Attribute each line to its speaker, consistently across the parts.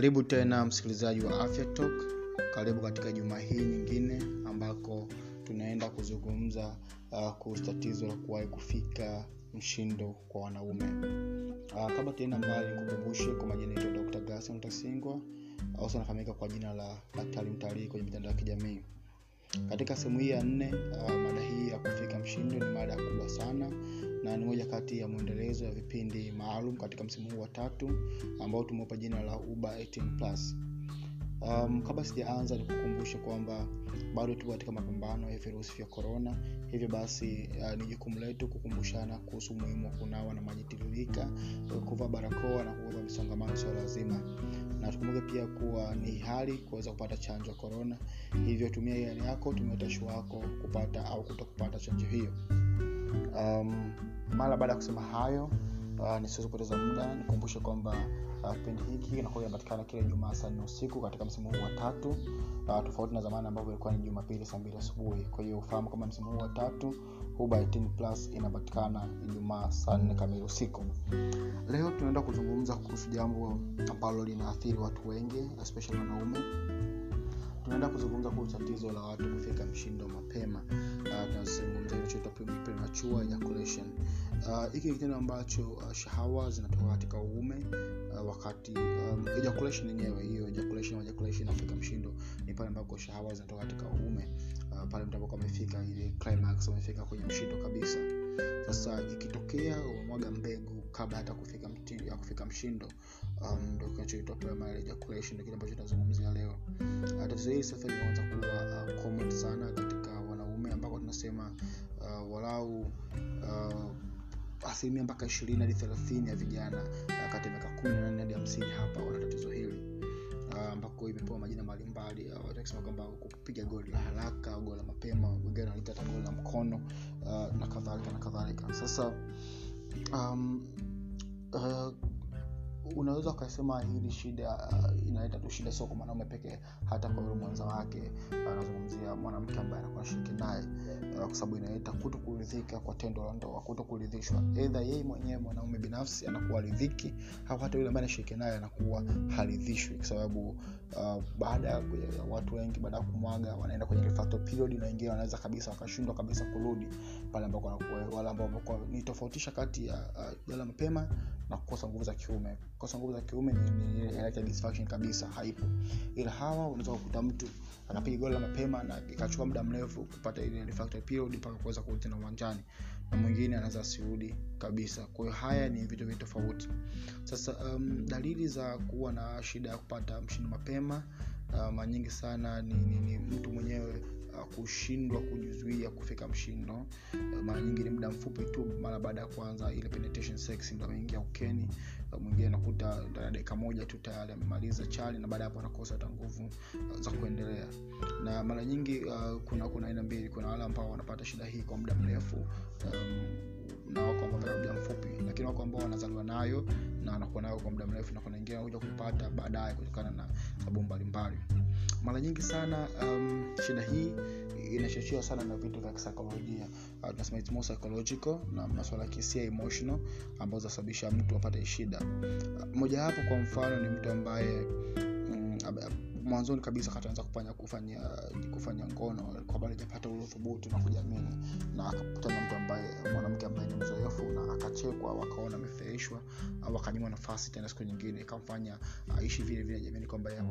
Speaker 1: karibu tena msikilizaji wa afya talk. Karibu katika juma hii nyingine ambako tunaenda kuzungumza uh, kuhusu tatizo la kuwahi kufika mshindo kwa wanaume. Uh, kabla tena mbali nikukumbushe kwa majina yetu dr gason tasingwa au anafahamika kwa jina la daktari mtalii kwenye mitandao ya kijamii. Katika sehemu hii ya nne uh, mada hii ya kufika mshindo ni mada kubwa sana na ni moja kati ya mwendelezo ya vipindi maalum katika msimu huu wa tatu ambao tumeupa jina la uba 18 plus. Um, kabla sijaanza nikukumbushe kwamba bado tuko katika mapambano ya virusi vya korona hivyo basi uh, ni jukumu letu kukumbushana kuhusu umuhimu wa kunawa na maji tiririka kuvaa barakoa na kuoga misongamano sio lazima. Na tukumbuke pia kuwa ni hali kuweza kupata chanjo ya korona hivyo tumia hiari yako tumia utashi wako kupata au kuto kupata chanjo hiyo um, mara baada ya kusema hayo uh, nisiwezi kupoteza muda. Nikumbushe kwamba kipindi uh, hiki kinakuwa kinapatikana kila jumaa saa nne usiku katika msimu huu wa tatu uh, tofauti na zamani ambavyo ilikuwa ni jumapili saa mbili asubuhi. Kwa hiyo ufahamu kama msimu huu wa tatu plus inapatikana ijumaa saa nne kamili usiku. Leo tunaenda kuzungumza kuhusu jambo ambalo linaathiri watu wengi especially wanaume. Tunaenda kuzungumza kuhusu tatizo la watu kufika mshindo mapema tunazungumzia inachoitwa premature ejaculation. Hiki uh, ni kitendo ambacho uh, shahawa zinatoka katika uume uh, wakati um, ejaculation yenyewe hiyo ejaculation ejaculation afrika mshindo ni pale ambako shahawa zinatoka katika uume uh, pale mtu ambapo amefika ile climax amefika kwenye mshindo kabisa. Sasa ikitokea umemwaga mbegu kabla hata kufika mti, ya kufika mshindo um, ndo kinachoitwa primary ejaculation ndio kile ambacho tunazungumzia leo. Uh, tatizo hili sasa limeanza kuwa uh, common sana katika tunasema uh, walau uh, asilimia mpaka ishirini hadi thelathini ya vijana uh, kati ya miaka kumi na nane hadi hamsini hapa wana tatizo hili ambako uh, imepewa majina mbalimbali uh, kwamba kupiga goli la haraka goli la mapema wengine wanaita hata goli la mkono uh, na kadhalika na kadhalika. Sasa um, uh, unaweza ukasema hili shida uh, inaleta tu shida sio kwa mwanaume pekee hata kwa yule mwenza wake. Anazungumzia mwanamke ambaye anakuwa shiriki naye uh, kwa sababu inaleta kuto kuridhika kwa tendo la ndoa kuto kuridhishwa edha yeye mwenyewe mwanaume binafsi anakuwa ridhiki au hata yule ambaye anashiriki naye anakuwa haridhishwi. Kwa sababu uh, baada ya watu wengi baada ya kumwaga wanaenda kwenye period na wengine wanaweza kabisa wakashindwa kabisa kurudi pale ambako wale ambao ni tofautisha kati ya uh, jala mapema na kukosa nguvu za kiume kukosa nguvu za kiume inaleta kabisa haipo. Ila hawa unaweza kukuta mtu anapiga goli la mapema na ikachukua muda mrefu kupata ile refractory period mpaka kuweza kurudi tena uwanjani na mwingine anaweza asirudi kabisa. Kwa hiyo haya ni vitu vi tofauti. Sasa um, dalili za kuwa na shida ya kupata mshindo mapema uh, mara nyingi sana ni, ni, ni mtu mwenyewe uh, kushindwa kujizuia kufika mshindo. Uh, mara nyingi ni muda mfupi tu mara baada ya kuanza ile penetration sex ndo ameingia ukeni mwingine anakuta ndani ya dakika moja tu tayari amemaliza chali na baada ya hapo anakosa hata nguvu uh, za kuendelea. Na mara nyingi uh, kuna kuna aina mbili. Kuna wale ambao wanapata shida hii kwa muda mrefu um, na wako ambao muda mfupi. Lakini wako ambao wanazaliwa nayo na wanakuwa nayo kwa muda mrefu na kuna wengine wanakuja kuipata baadaye kutokana na sababu mbalimbali. Mara nyingi sana um, shida hii inachochewa sana na vitu vya kisaikolojia. Uh, tunasema it's more psychological na masuala ya kisia emotional ambazo zinasababisha mtu apate shida. Uh, mojawapo kwa mfano ni mtu ambaye mm, mwanzoni kabisa kataanza kufanya kufanya kufanya ngono kwamba hajapata ule uthubutu na kujiamini. Na akakutana mtu ambaye mwanamke ambaye ni mzoefu na akachekwa wakaona amefeishwa au akanyimwa nafasi tena siku nyingine ikamfanya aishi vile vile jamini kwamba yeye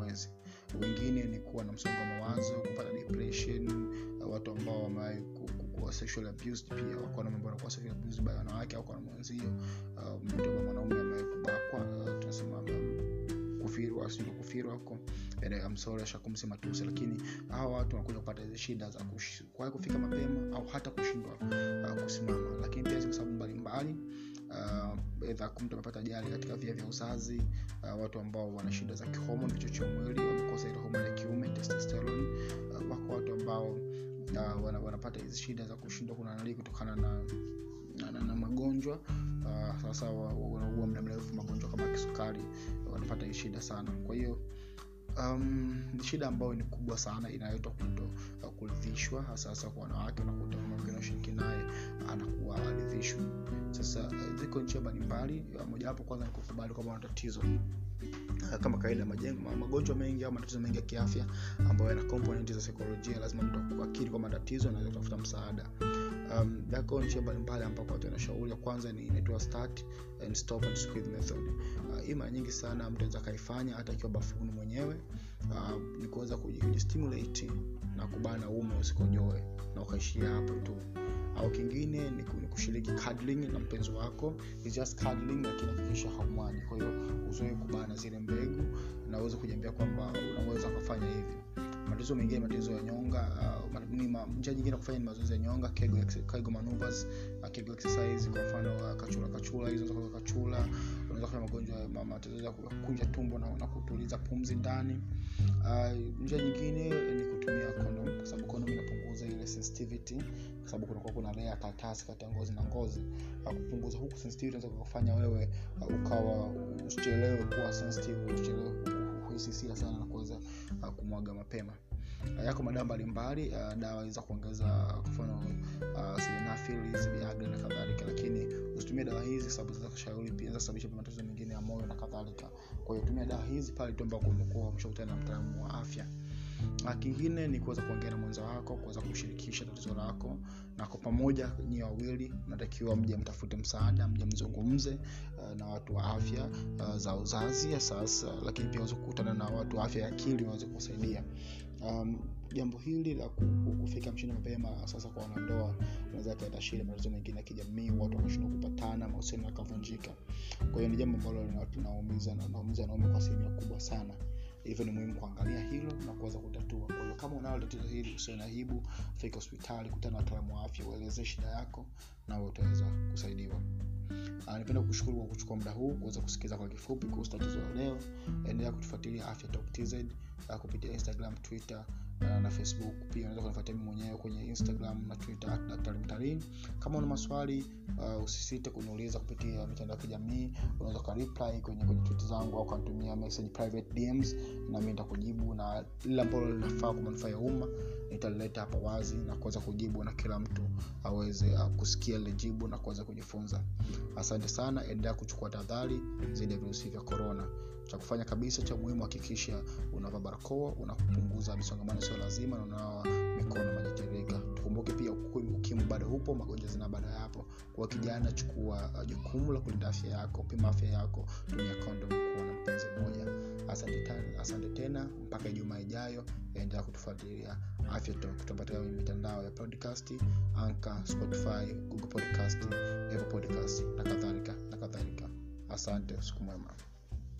Speaker 1: wengine ni kuwa na msongo wa mawazo kupata depression watu ambao wamewahi sexual abused pia wako na mambo wanakuwa sexual abused by wanawake au kwa mwenzio. Mtu uh, mwanaume uh, tunasema kufirwa sio kufirwa huko amsori ashakumsema tusi lakini hawa watu wanakuja kupata hizi shida za kuwahi kufika mapema au hata kushindwa uh, kusimama. Lakini pia ziko sababu mbalimbali uh, mtu amepata ajali katika via vya uzazi uh, watu ambao wana shida za kihomoni vichocheo mwili wamekosa ile homoni ya kiume testosterone uh, wako watu ambao uh, wana, wanapata hizi shida za kushindwa kunanali kutokana na na, na, na magonjwa. Uh, sasa wanaugua muda mrefu magonjwa kama kisukari wanapata hii shida sana. Kwa hiyo um, shida ambayo ni kubwa sana inayoitwa kuto uh, kuridhishwa hasa hasa kwa wanawake unakuta mwingine unashiriki naye anakuwa aridhishwi sasa uh, ziko njia mbalimbali mojawapo kwanza ni kukubali kwamba na tatizo. Kama kawaida majengo magonjwa mengi au matatizo mengi ya kiafya ambayo yana component za saikolojia lazima mtu akiri kwa matatizo anaweza kutafuta msaada um, yako njia mbalimbali ambapo watu wanashauri. Kwanza ni inaitwa start and stop and squeeze method. Uh, hii mara nyingi sana mtu anaweza kaifanya hata akiwa bafuni mwenyewe. Uh, ni kuweza kujistimulate na kubana ume usikojoe na ukaishia hapo tu. Au kingine ni kushiriki cuddling na mpenzi wako. It's just cuddling lakini hakikisha haumwaji kwa hiyo uzoe kubana zile mbegu na uweze kujiambia kwamba unaweza kufanya hivi matatizo mengine matatizo ya nyonga uh, njia nyingine kufanya ni mazoezi ya nyonga kego, kego kego exercise kwa mfano uh, kachula kachula hizo za kachula unaweza kufanya magonjwa matatizo ya kukunja tumbo na, na kutuliza pumzi ndani. Uh, nyingine ni kutumia condom kwa sababu condom inapunguza ile sensitivity kwa sababu kunakuwa kuna layer karatasi kati ya ngozi na ngozi. Uh, kupunguza huku sensitivity inaweza kufanya wewe uh, ukawa usichelewe kuwa sensitive usichelewe kuhisisia sana na kuweza uh, kumwaga mapema. Uh, yako madawa mbalimbali uh, dawa za kuongeza kwa mfano uh, na kadhalika lakini usitumie dawa hizi sababu zinaweza kushauri pia zinasababisha matatizo mengine ya moyo na kadhalika. Kwa hiyo tumia dawa hizi pale tu ambako umekuwa umeshakutana na mtaalamu wa afya kingine ni kuweza kuongea na mwenza wako kuweza kushirikisha tatizo lako na kwa pamoja nyie wawili natakiwa mje mtafute msaada mje mzungumze uh, na watu wa afya uh, za uzazi ya sasa lakini pia kukutana na watu wa afya ya akili waweze kusaidia um, jambo hili la kufika mchini mapema sasa kwa wanandoa unaweza kaleta matatizo mengine ya kijamii watu wanashindwa kupatana mahusiano yakavunjika. Kwa hiyo ni jambo ambalo linaumiza naumiza wanaume kwa asilimia kubwa sana hivyo ni muhimu kuangalia hilo na kuweza kutatua. Kwa kama unalo tatizo hili usio na fika hospitali kutana na wataalamu wa afya uelezee shida yako nawe utaweza kusaidiwa. Nipenda kushukuru kwa kuchukua muda huu kuweza kusikiliza kwa kifupi kuhusu tatizo la leo. Endelea kutufuatilia afya tz kupitia instagram twitter na facebook pia unaweza kunifuatia mimi mwenyewe kwenye instagram na twitter daktari mtarini kama una maswali uh, usisite kuniuliza kupitia mitandao ya kijamii. Unaweza ukareply kwenye kwenye tweet zangu au ukanitumia message private dms na mi nitakujibu na lile ambalo linafaa kwa manufaa ya umma nitalileta hapa wazi na kuweza kujibu na kila mtu aweze uh, kusikia lile jibu na kuweza kujifunza. Asante sana endelea kuchukua tahadhari zaidi ya virusi vya korona cha kufanya kabisa cha muhimu hakikisha unavaa barakoa unapunguza misongamano sio lazima na unawa mikono majitirika tukumbuke pia ukimwi bado hupo magonjwa zina bado yapo. Kwa kijana chukua jukumu la kulinda afya yako pima afya yako tumia kondom kuwa na mpenzi mmoja. Asante tena, mpaka ijumaa ijayo endelea kutufuatilia afya tutapatikana kwenye mitandao ya podcast anka spotify google podcast apple podcast na kadhalika na kadhalika. Asante siku mwema